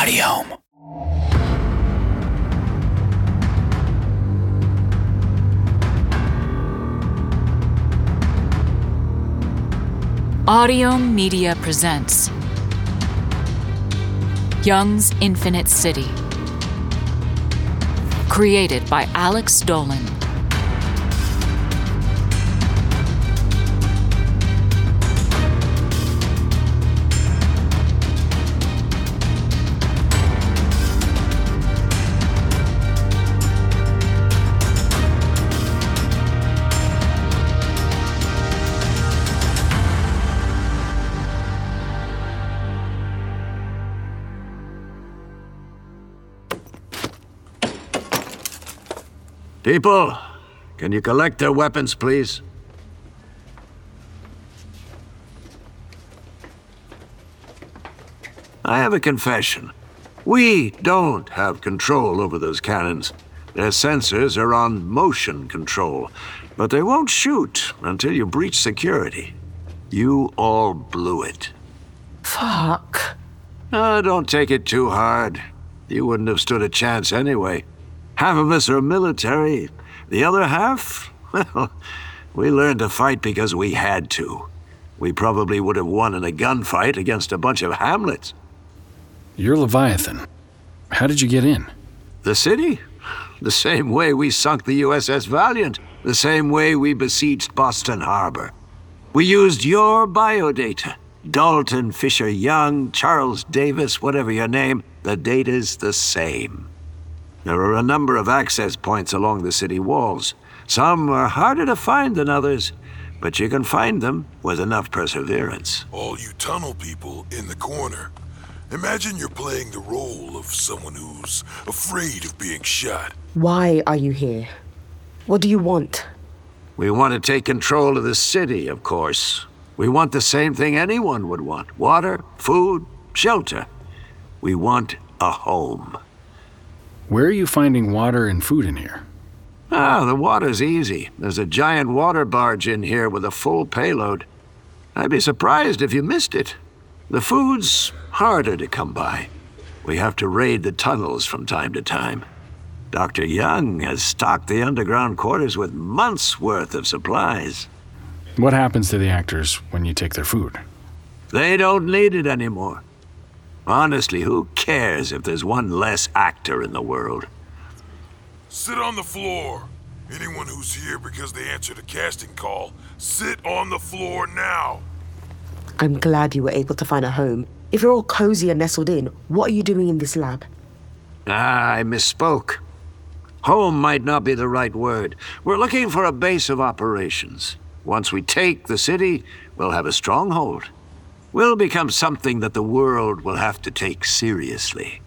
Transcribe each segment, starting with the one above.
Audio. Audiohm Media presents Young's Infinite City. Created by Alex Dolan. People, can you collect their weapons, please? I have a confession. We don't have control over those cannons. Their sensors are on motion control, but they won't shoot until you breach security. You all blew it. Fuck. Don't take it too hard. You wouldn't have stood a chance anyway. Half of us are military. The other half? Well, we learned to fight because we had to. We probably would have won in a gunfight against a bunch of hamlets. You're Leviathan. How did you get in? The city? The same way we sunk the USS Valiant. The same way we besieged Boston Harbor. We used your biodata. Dalton Fisher Young, Charles Davis, whatever your name, the data's the same. There are a number of access points along the city walls. Some are harder to find than others, but you can find them with enough perseverance. All you tunnel people in the corner. Imagine you're playing the role of someone who's afraid of being shot. Why are you here? What do you want? We want to take control of the city, of course. We want the same thing anyone would want water, food, shelter. We want a home. Where are you finding water and food in here? Ah, the water's easy. There's a giant water barge in here with a full payload. I'd be surprised if you missed it. The food's harder to come by. We have to raid the tunnels from time to time. Dr. Young has stocked the underground quarters with months' worth of supplies. What happens to the actors when you take their food? They don't need it anymore. Honestly, who cares if there's one less actor in the world? Sit on the floor. Anyone who's here because they answered a casting call, sit on the floor now. I'm glad you were able to find a home. If you're all cozy and nestled in, what are you doing in this lab? Ah, I misspoke. Home might not be the right word. We're looking for a base of operations. Once we take the city, we'll have a stronghold. We'll become something that the world will have to take seriously.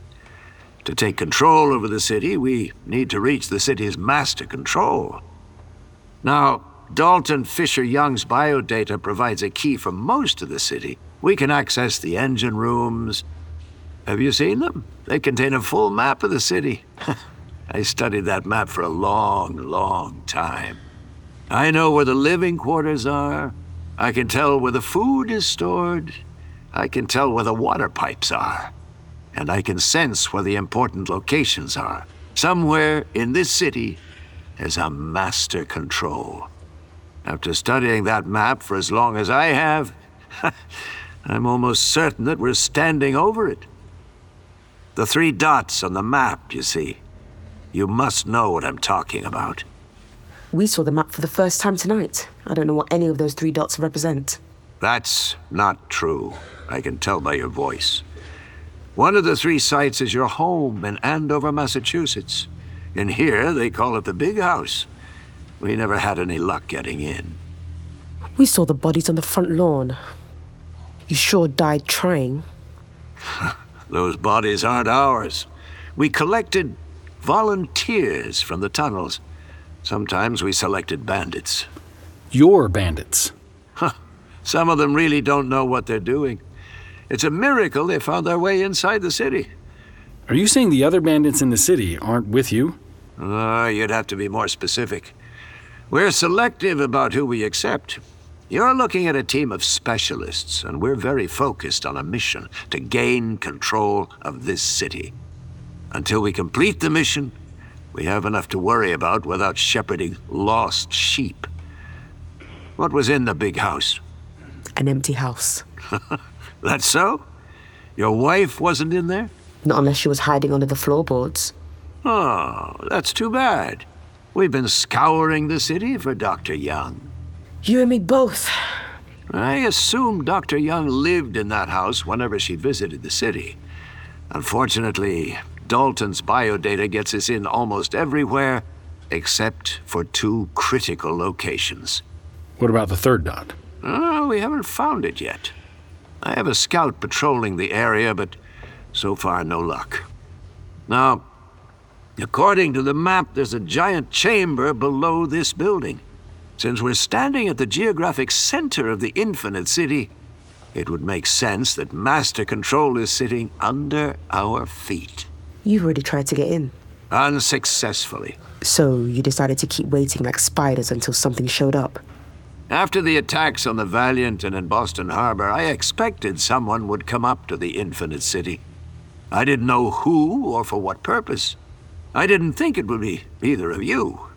To take control over the city, we need to reach the city's master control. Now, Dalton Fisher Young's biodata provides a key for most of the city. We can access the engine rooms. Have you seen them? They contain a full map of the city. I studied that map for a long, long time. I know where the living quarters are. I can tell where the food is stored. I can tell where the water pipes are. And I can sense where the important locations are. Somewhere in this city, there's a master control. After studying that map for as long as I have, I'm almost certain that we're standing over it. The three dots on the map, you see. You must know what I'm talking about. We saw the map for the first time tonight. I don't know what any of those three dots represent. That's not true. I can tell by your voice. One of the three sites is your home in Andover, Massachusetts. In here, they call it the Big House. We never had any luck getting in. We saw the bodies on the front lawn. You sure died trying. Those bodies aren't ours. We collected volunteers from the tunnels. Sometimes we selected bandits. Your bandits. Huh. Some of them really don't know what they're doing. It's a miracle they found their way inside the city. Are you saying the other bandits in the city aren't with you? Uh, you'd have to be more specific. We're selective about who we accept. You're looking at a team of specialists, and we're very focused on a mission to gain control of this city. Until we complete the mission, we have enough to worry about without shepherding lost sheep. What was in the big house? An empty house. That's so? Your wife wasn't in there? Not unless she was hiding under the floorboards. Oh, that's too bad. We've been scouring the city for Dr. Young. You and me both. I assumed Dr. Young lived in that house whenever she visited the city. Unfortunately, Dalton's biodata gets us in almost everywhere except for two critical locations. What about the third dot? Oh, we haven't found it yet. I have a scout patrolling the area, but so far no luck. Now, according to the map, there's a giant chamber below this building. Since we're standing at the geographic center of the infinite city, it would make sense that Master Control is sitting under our feet. You already tried to get in. Unsuccessfully. So you decided to keep waiting like spiders until something showed up. After the attacks on the Valiant and in Boston Harbor, I expected someone would come up to the Infinite City. I didn't know who or for what purpose. I didn't think it would be either of you.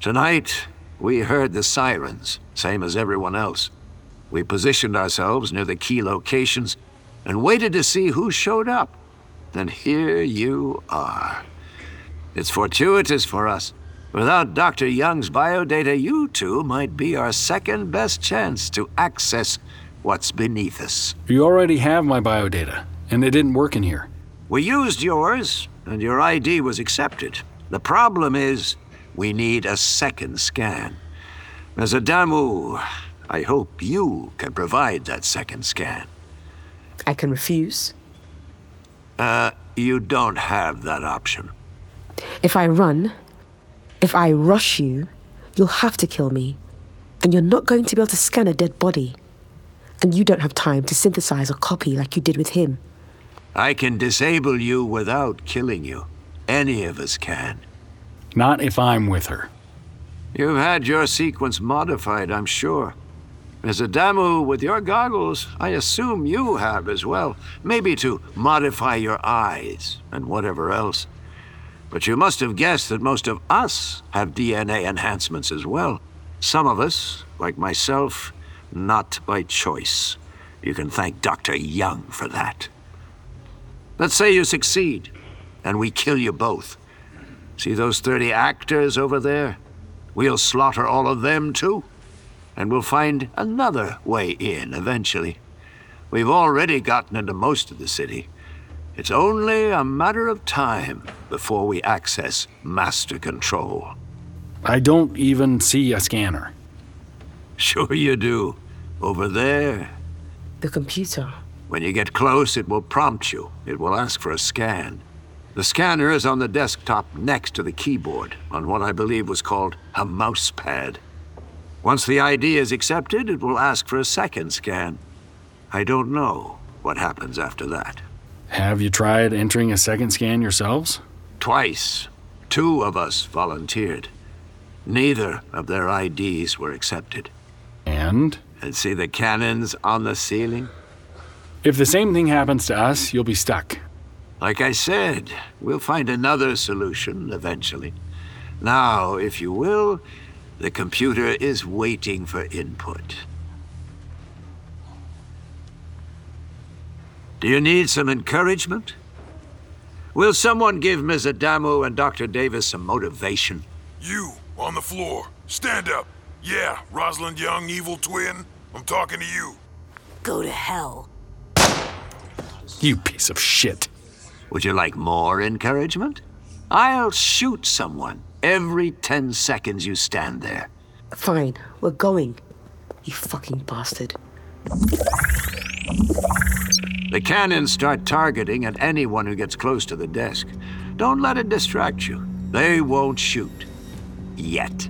Tonight, we heard the sirens, same as everyone else. We positioned ourselves near the key locations and waited to see who showed up. And here you are. It's fortuitous for us. Without Dr. Young's biodata, you two might be our second best chance to access what's beneath us. You already have my biodata, and it didn't work in here. We used yours, and your ID was accepted. The problem is, we need a second scan. Ms. Adamu, I hope you can provide that second scan. I can refuse. Uh, you don't have that option. If I run, if I rush you, you'll have to kill me. And you're not going to be able to scan a dead body. And you don't have time to synthesize a copy like you did with him. I can disable you without killing you. Any of us can. Not if I'm with her. You've had your sequence modified, I'm sure. Ms. Adamu with your goggles, I assume you have as well. Maybe to modify your eyes and whatever else. But you must have guessed that most of us have DNA enhancements as well. Some of us, like myself, not by choice. You can thank Dr. Young for that. Let's say you succeed, and we kill you both. See those 30 actors over there? We'll slaughter all of them too. And we'll find another way in eventually. We've already gotten into most of the city. It's only a matter of time before we access master control. I don't even see a scanner. Sure you do. Over there. The computer. When you get close, it will prompt you. It will ask for a scan. The scanner is on the desktop next to the keyboard, on what I believe was called a mouse pad. Once the ID is accepted, it will ask for a second scan. I don't know what happens after that. Have you tried entering a second scan yourselves? Twice. Two of us volunteered. Neither of their IDs were accepted. And And see the cannons on the ceiling? if the same thing happens to us, you'll be stuck. Like I said, we'll find another solution eventually. Now, if you will, the computer is waiting for input. Do you need some encouragement? Will someone give Ms. Adamu and Dr. Davis some motivation? You, on the floor. Stand up. Yeah, Rosalind Young, evil twin. I'm talking to you. Go to hell. You piece of shit. Would you like more encouragement? I'll shoot someone every 10 seconds you stand there. Fine, we're going. You fucking bastard. The cannons start targeting at anyone who gets close to the desk. Don't let it distract you. They won't shoot. Yet.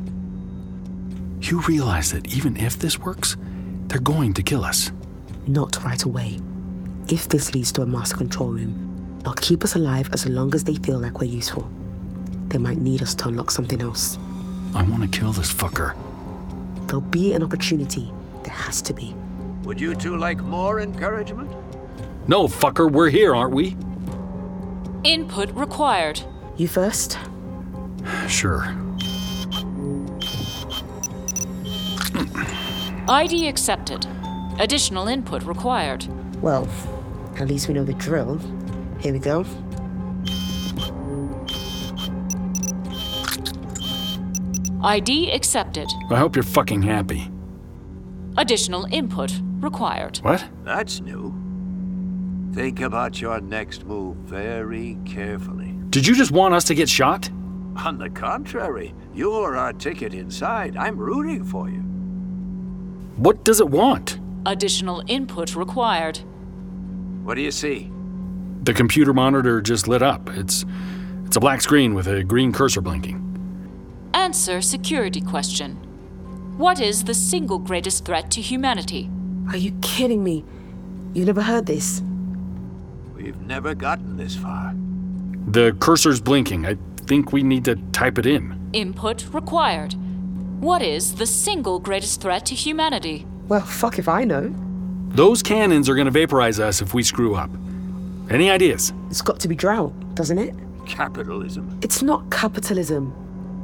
You realize that even if this works, they're going to kill us. Not right away. If this leads to a master control room, they'll keep us alive as long as they feel like we're useful. They might need us to unlock something else. I want to kill this fucker. There'll be an opportunity. There has to be. Would you two like more encouragement? No, fucker, we're here, aren't we? Input required. You first? Sure. ID accepted. Additional input required. Well, at least we know the drill. Here we go. ID accepted. I hope you're fucking happy. Additional input required. What? That's new. Think about your next move very carefully. Did you just want us to get shot? On the contrary, you're our ticket inside. I'm rooting for you. What does it want? Additional input required. What do you see? The computer monitor just lit up. It's it's a black screen with a green cursor blinking. Answer security question. What is the single greatest threat to humanity? Are you kidding me? You never heard this? We've never gotten this far. The cursor's blinking. I think we need to type it in. Input required. What is the single greatest threat to humanity? Well, fuck if I know. Those cannons are gonna vaporize us if we screw up. Any ideas? It's got to be drought, doesn't it? Capitalism. It's not capitalism.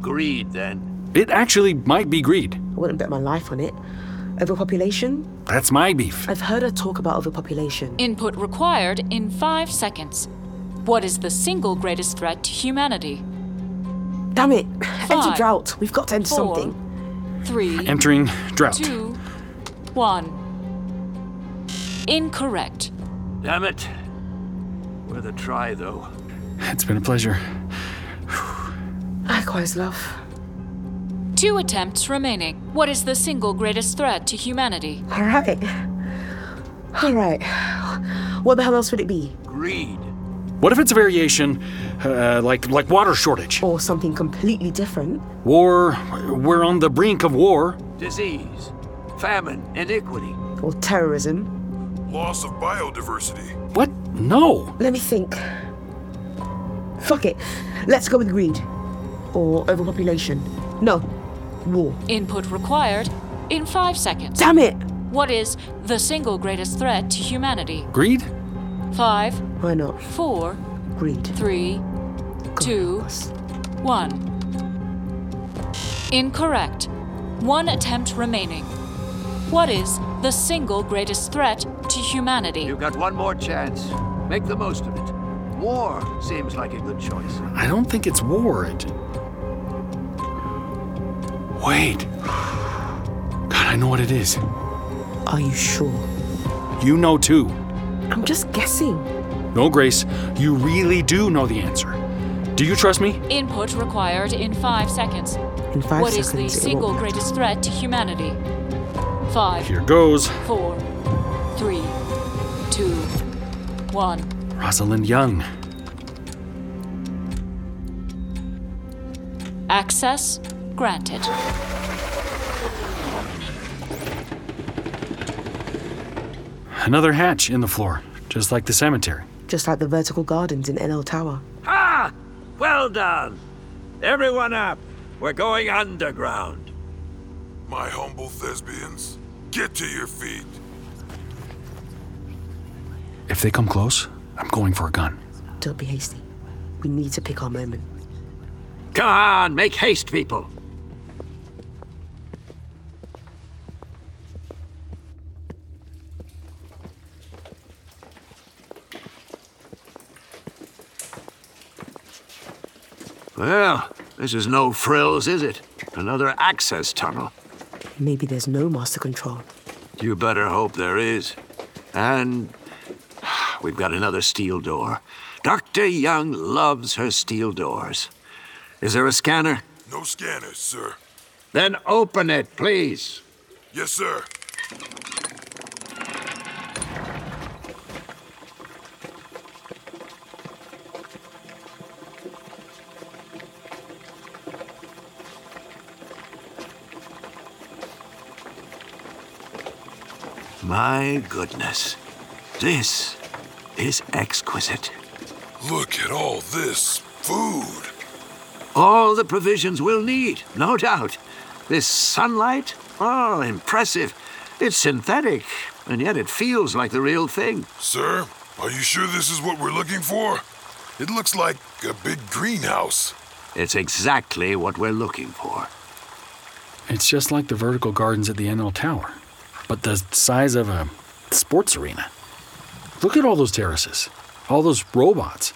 Greed, then. It actually might be greed. I wouldn't bet my life on it. Overpopulation? That's my beef. I've heard her talk about overpopulation. Input required in five seconds. What is the single greatest threat to humanity? Damn it! Five, Enter Five, drought. We've got to enter four, something. Three, Entering drought. two, one. Incorrect. Damn it. Worth a try, though. It's been a pleasure. Likewise, love. Two attempts remaining. What is the single greatest threat to humanity? All right. All right. What the hell else would it be? Greed. What if it's a variation, uh, like like water shortage? Or something completely different? War. We're on the brink of war. Disease. Famine. Iniquity. Or terrorism? Loss of biodiversity. What? No. Let me think. Fuck it. Let's go with greed. Or overpopulation. No. War. Input required in five seconds. Damn it! What is the single greatest threat to humanity? Greed? Five, Why not? four, Greed. three, God two, one. Incorrect. One attempt remaining. What is the single greatest threat to humanity? You've got one more chance. Make the most of it. War seems like a good choice. I don't think it's war. It... Wait. God, I know what it is. Are you sure? You know too. I'm just guessing. No, Grace, you really do know the answer. Do you trust me? Input required in five seconds. In five What is seconds, What is the single greatest threat to humanity? Five, Here goes. four, three, two, one. Rosalind Young. Access granted. Another hatch in the floor, just like the cemetery. Just like the vertical gardens in NL Tower. Ah! Well done! Everyone up! We're going underground. My humble thespians, get to your feet. If they come close, I'm going for a gun. Don't be hasty. We need to pick our moment. Come on, make haste, people. This is no frills, is it? Another access tunnel. Maybe there's no master control. You better hope there is. And we've got another steel door. Dr. Young loves her steel doors. Is there a scanner? No scanners, sir. Then open it, please. Yes, sir. My goodness. This is exquisite. Look at all this food. All the provisions we'll need, no doubt. This sunlight? Oh, impressive. It's synthetic, and yet it feels like the real thing. Sir, are you sure this is what we're looking for? It looks like a big greenhouse. It's exactly what we're looking for. It's just like the vertical gardens at the NL Tower, but the size of a sports arena. Look at all those terraces, all those robots.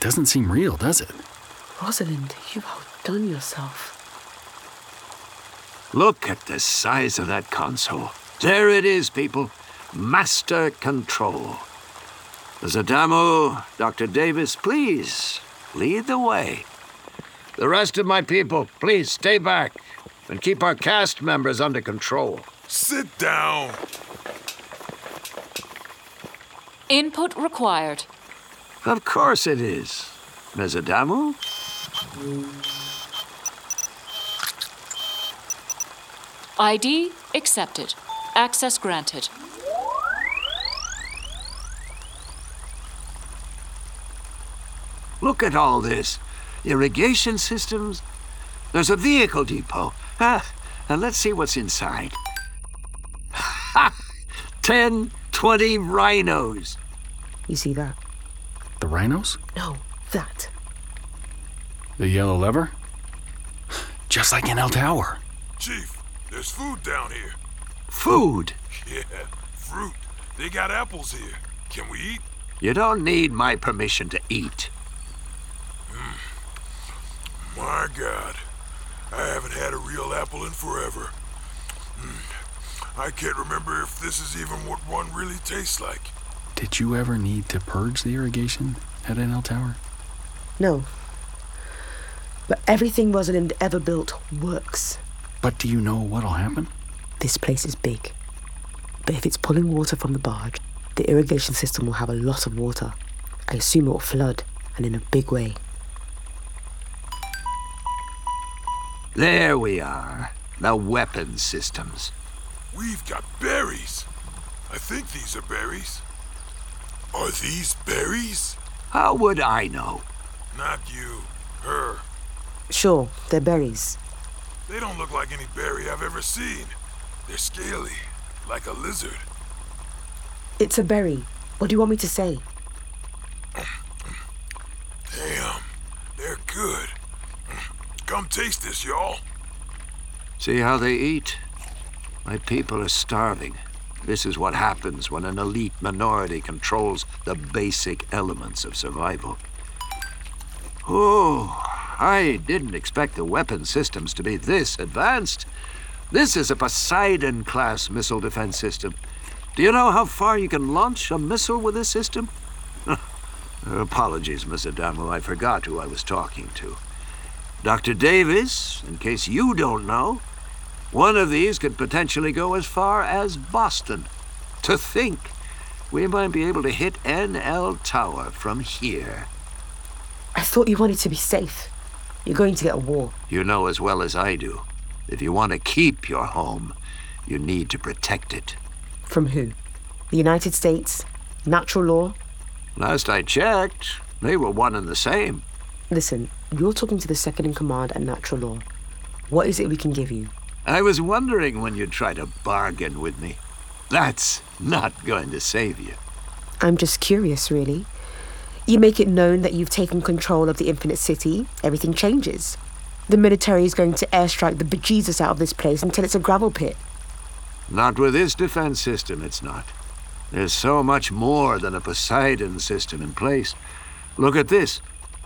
Doesn't seem real, does it? Rosalind, you've outdone yourself. Look at the size of that console. There it is, people. Master control. Ms. Adamu, Dr. Davis, please lead the way. The rest of my people, please stay back and keep our cast members under control. Sit down. Input required. Of course it is. Ms. ID accepted. Access granted. Look at all this. Irrigation systems. There's a vehicle depot. Ah, and let's see what's inside. Ha! 10, 20 rhinos. You see that? The rhinos? No, that. The yellow lever? Just like in NL Tower. Chief, there's food down here. Food. Yeah, fruit. They got apples here. Can we eat? You don't need my permission to eat. My God. I haven't had a real apple in forever. Mm. I can't remember if this is even what one really tastes like. Did you ever need to purge the irrigation at NL Tower? No. But everything Rosalind ever built works. But do you know what'll happen? This place is big. But if it's pulling water from the barge, the irrigation system will have a lot of water. I assume it will flood, and in a big way. There we are. The weapon systems. We've got berries. I think these are berries. Are these berries? How would I know? Not you. Her. Sure, they're berries. They don't look like any berry I've ever seen. They're scaly, like a lizard. It's a berry. What do you want me to say? Damn, they're good. Come taste this, y'all. See how they eat? My people are starving. This is what happens when an elite minority controls the basic elements of survival. Oh, I didn't expect the weapon systems to be this advanced. This is a Poseidon class missile defense system. Do you know how far you can launch a missile with this system? Apologies, Miss Adamu. I forgot who I was talking to. Dr. Davis, in case you don't know, one of these could potentially go as far as Boston. To think, we might be able to hit NL Tower from here. I thought you wanted to be safe. You're going to get a war. You know as well as I do. If you want to keep your home, you need to protect it. From who? The United States? Natural law? Last I checked, they were one and the same. Listen, you're talking to the second in command at Natural Law. What is it we can give you? I was wondering when you'd try to bargain with me. That's not going to save you. I'm just curious, really. You make it known that you've taken control of the Infinite City, everything changes. The military is going to airstrike the bejesus out of this place until it's a gravel pit. Not with this defense system, it's not. There's so much more than a Poseidon system in place. Look at this.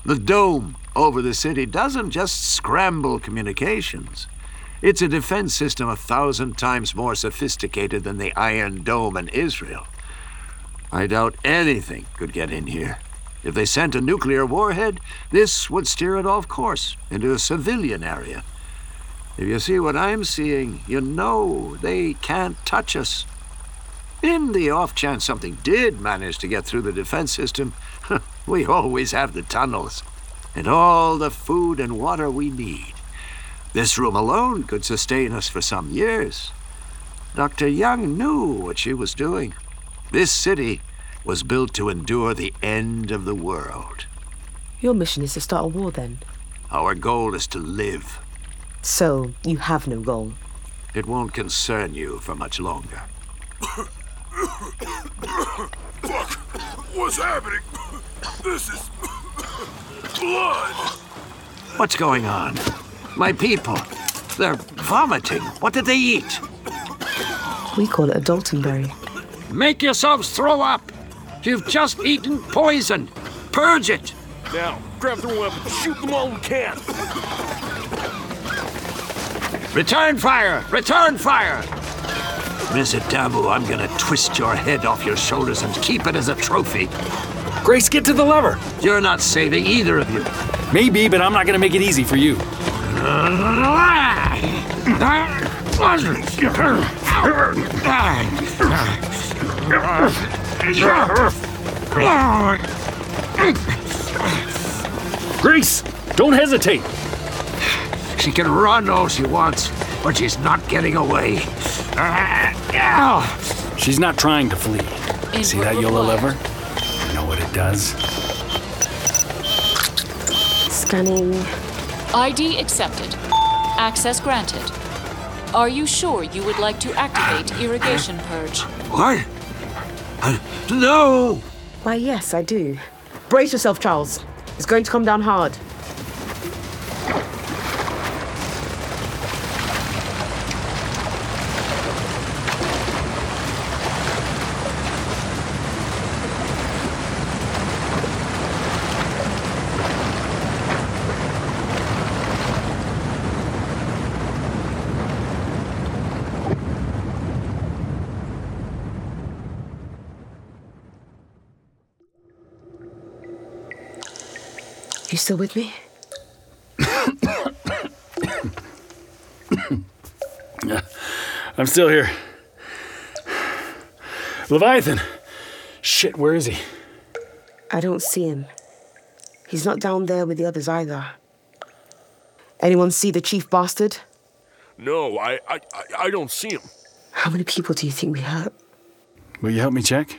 The dome over the city doesn't just scramble communications. It's a defense system a thousand times more sophisticated than the Iron Dome in Israel. I doubt anything could get in here. If they sent a nuclear warhead, this would steer it off course into a civilian area. If you see what I'm seeing, you know they can't touch us. In the off chance something did manage to get through the defense system, we always have the tunnels and all the food and water we need. This room alone could sustain us for some years. Dr. Young knew what she was doing. This city was built to endure the end of the world. Your mission is to start a war then. Our goal is to live. So, you have no goal. It won't concern you for much longer. Fuck! What's happening? This is. blood! What's going on? My people. They're vomiting. What did they eat? We call it a Daltonberry. Make yourselves throw up! You've just eaten poison! Purge it! Now, grab the weapon, shoot them all we can! Return fire! Return fire! Ms. Adamu, I'm gonna twist your head off your shoulders and keep it as a trophy. Grace, get to the lever. You're not saving either of you. Maybe, but I'm not gonna make it easy for you. Grace, don't hesitate. She can run all she wants, but she's not getting away. She's not trying to flee. Input See that yellow lever? You know what it does? Scanning. ID accepted. Access granted. Are you sure you would like to activate irrigation purge? What? Uh, no! Why, yes, I do. Brace yourself, Charles. It's going to come down hard. Still with me? I'm still here. Leviathan! Shit, where is he? I don't see him. He's not down there with the others either. Anyone see the chief bastard? No, I, I, I- I don't see him. How many people do you think we hurt? Will you help me check?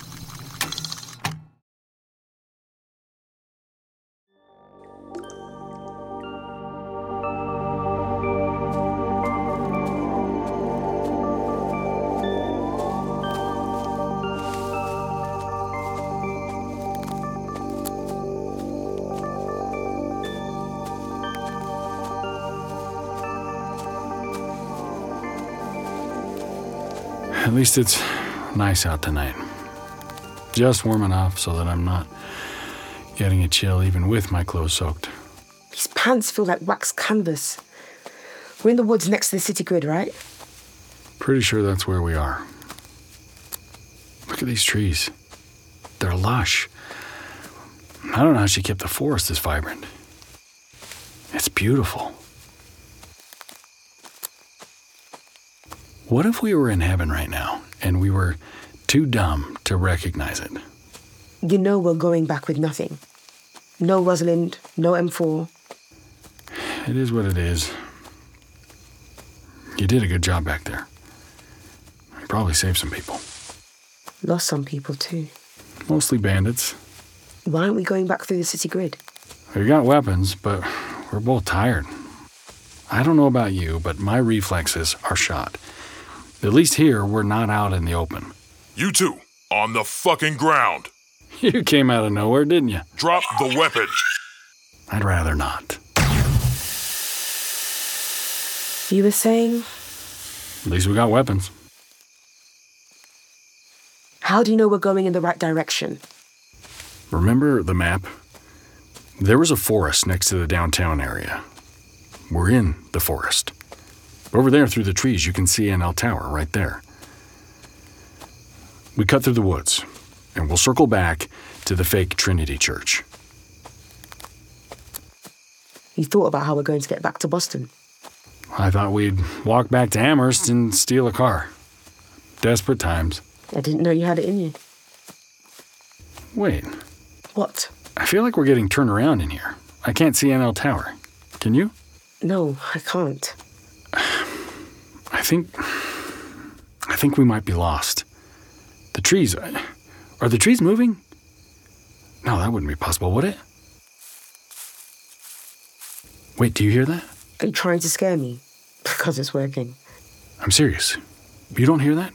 Least it's nice out tonight. Just warm enough so that I'm not getting a chill even with my clothes soaked. His pants feel like wax canvas. We're in the woods next to the city grid, right? Pretty sure that's where we are. Look at these trees. They're lush. I don't know how she kept the forest this vibrant. It's beautiful. What if we were in heaven right now and we were too dumb to recognize it? You know we're going back with nothing. No Rosalind, no M4. It is what it is. You did a good job back there. You probably saved some people. Lost some people too. Mostly bandits. Why aren't we going back through the city grid? We got weapons, but we're both tired. I don't know about you, but my reflexes are shot. At least here, we're not out in the open. You two, on the fucking ground. You came out of nowhere, didn't you? Drop the weapon. I'd rather not. You were saying, At least we got weapons. how do you know we're going in the right direction? Remember the map? There was a forest next to the downtown area. We're in the forest. Over there through the trees, you can see NL Tower right there. We cut through the woods, and we'll circle back to the fake Trinity Church. You thought about how we're going to get back to Boston. I thought we'd walk back to Amherst and steal a car. Desperate times. I didn't know you had it in you. Wait, What? I feel like we're getting turned around in here. I can't see NL Tower. Can you? No, I can't. I think. I think we might be lost. The trees. Are the trees moving? No, that wouldn't be possible, would it? Wait, do you hear that? Are you trying to scare me? Because it's working. I'm serious. You don't hear that?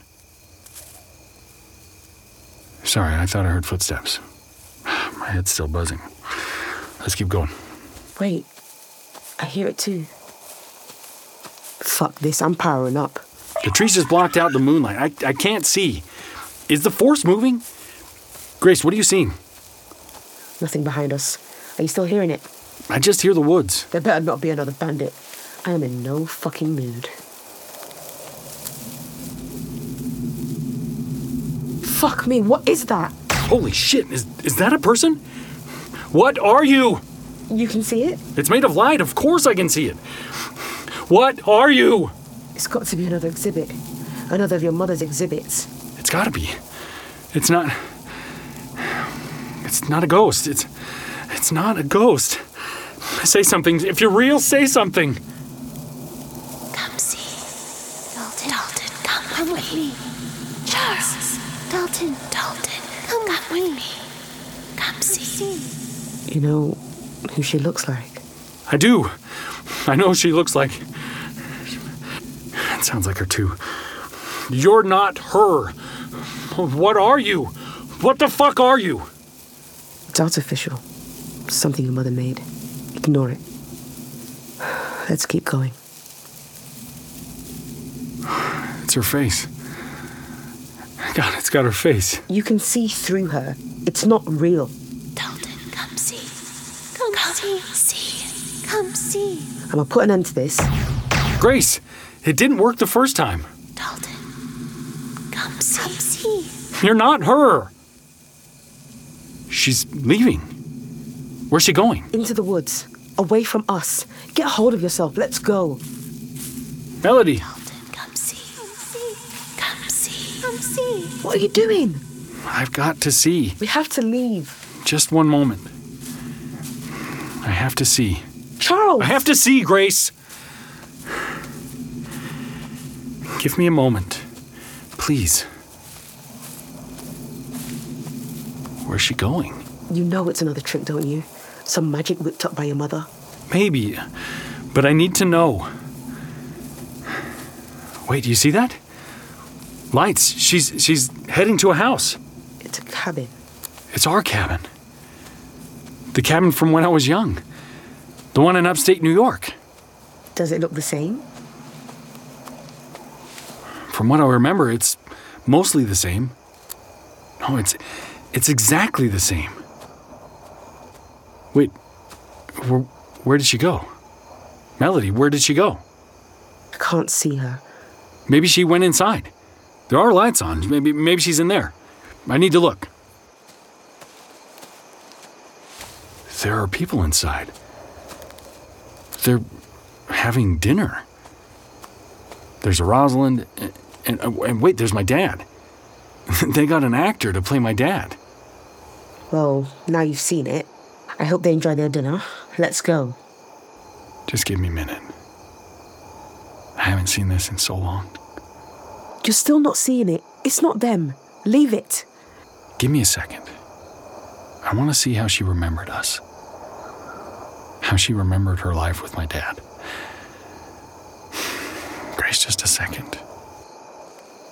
Sorry, I thought I heard footsteps. My head's still buzzing. Let's keep going. Wait, I hear it too. Fuck this, I'm powering up. The trees just blocked out the moonlight. I, I can't see. Is the force moving? Grace, what are you seeing? Nothing behind us. Are you still hearing it? I just hear the woods. There better not be another bandit. I am in no fucking mood. Fuck me, what is that? Holy shit, is, is that a person? What are you? You can see it? It's made of light, of course I can see it. What are you? It's got to be another exhibit. Another of your mother's exhibits. It's gotta be. It's not. It's not a ghost. It's. It's not a ghost. Say something. If you're real, say something. Come see. Dalton. Dalton, come, come with me. Charles. Dalton. Dalton, come, come with me. Come see. You know who she looks like? I do. I know she looks like. It sounds like her too. You're not her. What are you? What the fuck are you? It's artificial. Something your mother made. Ignore it. Let's keep going. It's her face. God, it's got her face. You can see through her. It's not real. Dalton, come see. Come, see. See. Come see. I'm gonna put an end to this. Grace, it didn't work the first time. Dalton. Come see. Come see. You're not her. She's leaving. Where's she going? Into the woods. Away from us. Get hold of yourself. Let's go. Melody, Dalton, come see. Come see. Come see. Come see. What are you doing? I've got to see. We have to leave. Just one moment. I have to see. Charles! I have to see, Grace. Give me a moment. Please. Where's she going? You know it's another trick, don't you? Some magic whipped up by your mother. Maybe, but I need to know. Wait, do you see that? Lights. She's she's heading to a house. It's a cabin. It's our cabin. The cabin from when I was young. The one in upstate New York. Does it look the same? From what I remember, it's mostly the same. No, it's it's exactly the same. Wait, where, where did she go? Melody, where did she go? I can't see her. Maybe she went inside. There are lights on. Maybe maybe she's in there. I need to look. There are people inside. They're having dinner. There's a Rosalind eh, And, uh, and wait, there's my dad. they got an actor to play my dad. Well, now you've seen it. I hope they enjoy their dinner. Let's go. Just give me a minute. I haven't seen this in so long. You're still not seeing it. It's not them. Leave it. Give me a second. I want to see how she remembered us. How she remembered her life with my dad. Grace, just a second.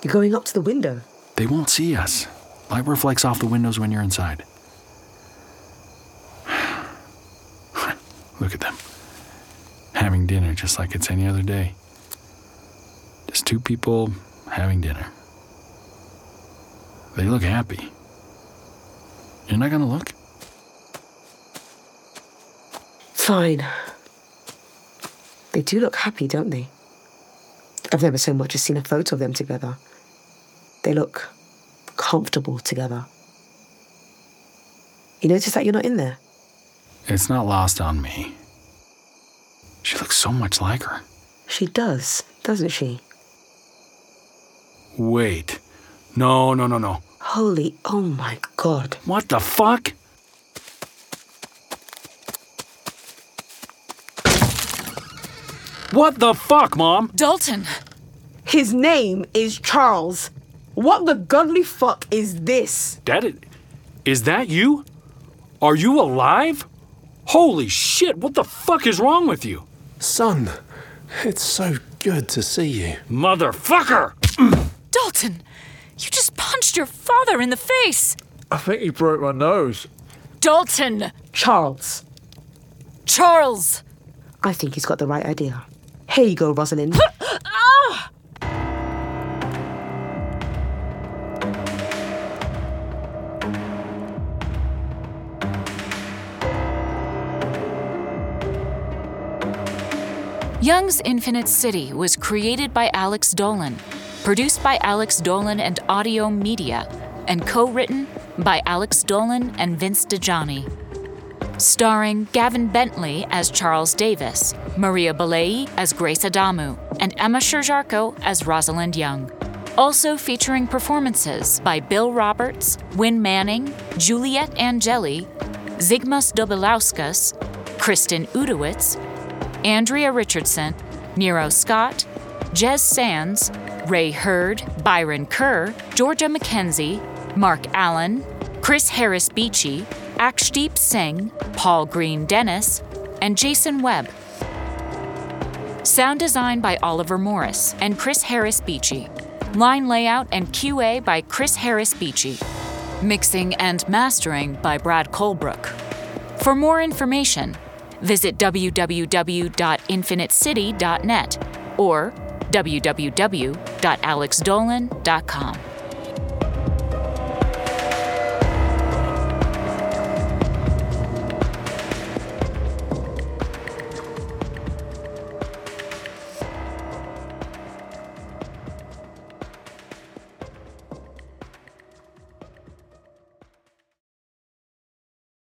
You're going up to the window. They won't see us. Light reflects off the windows when you're inside. Look at them. Having dinner just like it's any other day. Just two people having dinner. They look happy. You're not gonna look? Fine. They do look happy, don't they? I've never so much as seen a photo of them together. They look comfortable together. You notice that you're not in there? It's not lost on me. She looks so much like her. She does, doesn't she? Wait. No, no, no, no. Holy, oh my god. What the fuck? What the fuck, Mom? Dalton! His name is Charles. What the godly fuck is this? Dad, is that you? Are you alive? Holy shit, what the fuck is wrong with you? Son, it's so good to see you. Motherfucker! Dalton, you just punched your father in the face. I think he broke my nose. Dalton! Charles. Charles! I think he's got the right idea. Here you go, Rosalind. ah! Young's Infinite City was created by Alex Dolan, produced by Alex Dolan and Audiohm Media, and co written by Alex Dolan and Vince Dajani. Starring Gavin Bentley as Charles Davis, Maria Gbeleyi as Grace Adamu, and Emma Sherr-Ziarko as Rosalind Young. Also featuring performances by Bill Roberts, Winn Manning, Juliette Angeli, Zigmas Dobiliauskas, Kristen Udowitz, Andrea Richardson, Nero Scott, Jez Sands, Ray Hurd, Byron Kerr, Georgia McKenzie, Mark Alan, Chris Harris Beechey, Akshdeep Singh, Paul Greene Dennis, and Jason Webb. Sound design by Oliver Morris and Chris Harris Beechey. Line layout and QA by Chris Harris Beechey. Mixing and mastering by Brad Colbrook. For more information, visit www.infinitecity.net or www.alexdolan.com.